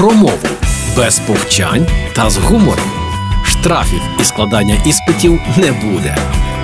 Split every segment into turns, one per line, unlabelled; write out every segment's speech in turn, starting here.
про мову без повчань та з гумором. Штрафів і складання іспитів не буде.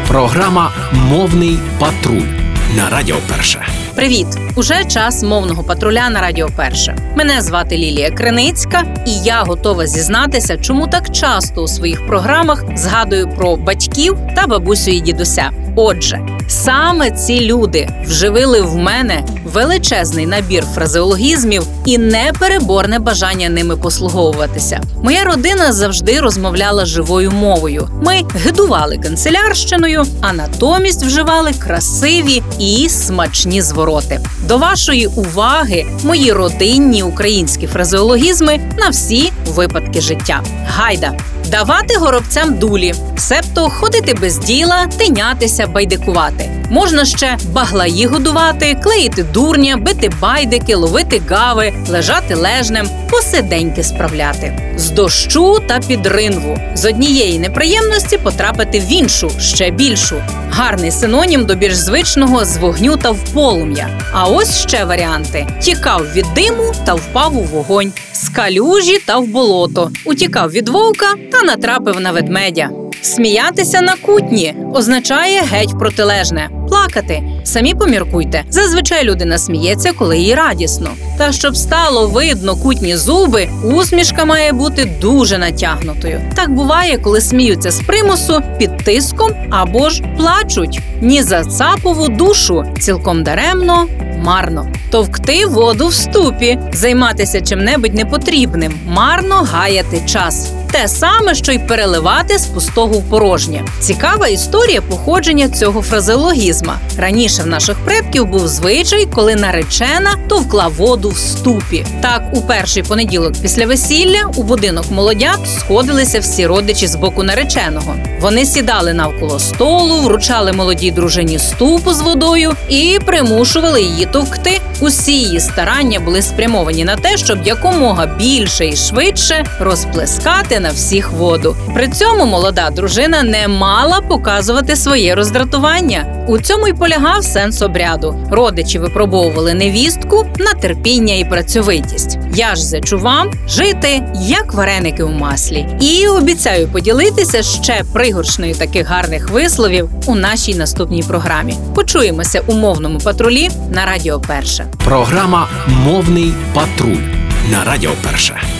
Програма Мовний патруль на Радіо Перше.
Привіт! Уже час мовного патруля на Радіо Перше. Мене звати Лілія Криницька, і я готова зізнатися, чому так часто у своїх програмах згадую про батьків та бабусю і дідуся. Отже, саме ці люди вживили в мене величезний набір фразеологізмів і непереборне бажання ними послуговуватися. Моя родина завжди розмовляла живою мовою. Ми гидували канцелярщиною, а натомість вживали красиві і смачні звороти. До вашої уваги мої родинні українські фразеологізми на всі випадки життя. Гайда! Давати горобцям дулі, себто ходити без діла, тинятися, байдикувати. Можна ще баглаї годувати, клеїти дурня, бити байдики, ловити гави, лежати лежнем, посиденьки справляти. З дощу та під ринву. З однієї неприємності потрапити в іншу, ще більшу. Гарний синонім до більш звичного з вогню та в полум'я. А ось ще варіанти: тікав від диму та впав у вогонь, з калюжі та в болото, утікав від вовка та натрапив на ведмедя. Сміятися на кутні означає геть протилежне. Плакати самі поміркуйте. Зазвичай людина сміється, коли їй радісно. Та щоб стало видно кутні зуби, усмішка має бути дуже натягнутою. Так буває, коли сміються з примусу під тиском або ж плачуть. Ні за цапову душу цілком даремно, марно. Товкти воду в ступі, займатися чим-небудь непотрібним, марно гаяти час. Те саме, що й переливати з пустого в порожнє. Цікава історія походження цього фразеологізма. Раніше в наших предків був звичай, коли наречена товкла воду в ступі. Так, у перший понеділок після весілля у будинок молодят сходилися всі родичі з боку нареченого. Вони сідали навколо столу, вручали молодій дружині ступу з водою і примушували її товкти. Усі її старання були спрямовані на те, щоб якомога більше і швидше розплескати на всіх воду. При цьому молода дружина не мала показувати своє роздратування. У цьому й полягав сенс обряду. Родичі випробовували невістку на терпіння і працьовитість. Я ж зачу вам жити як вареники у маслі, і обіцяю поділитися ще пригоршною таких гарних висловів у нашій наступній програмі. Почуємося у мовному патрулі на Радіо Перше.
Програма Мовний патруль на Радіо Перше.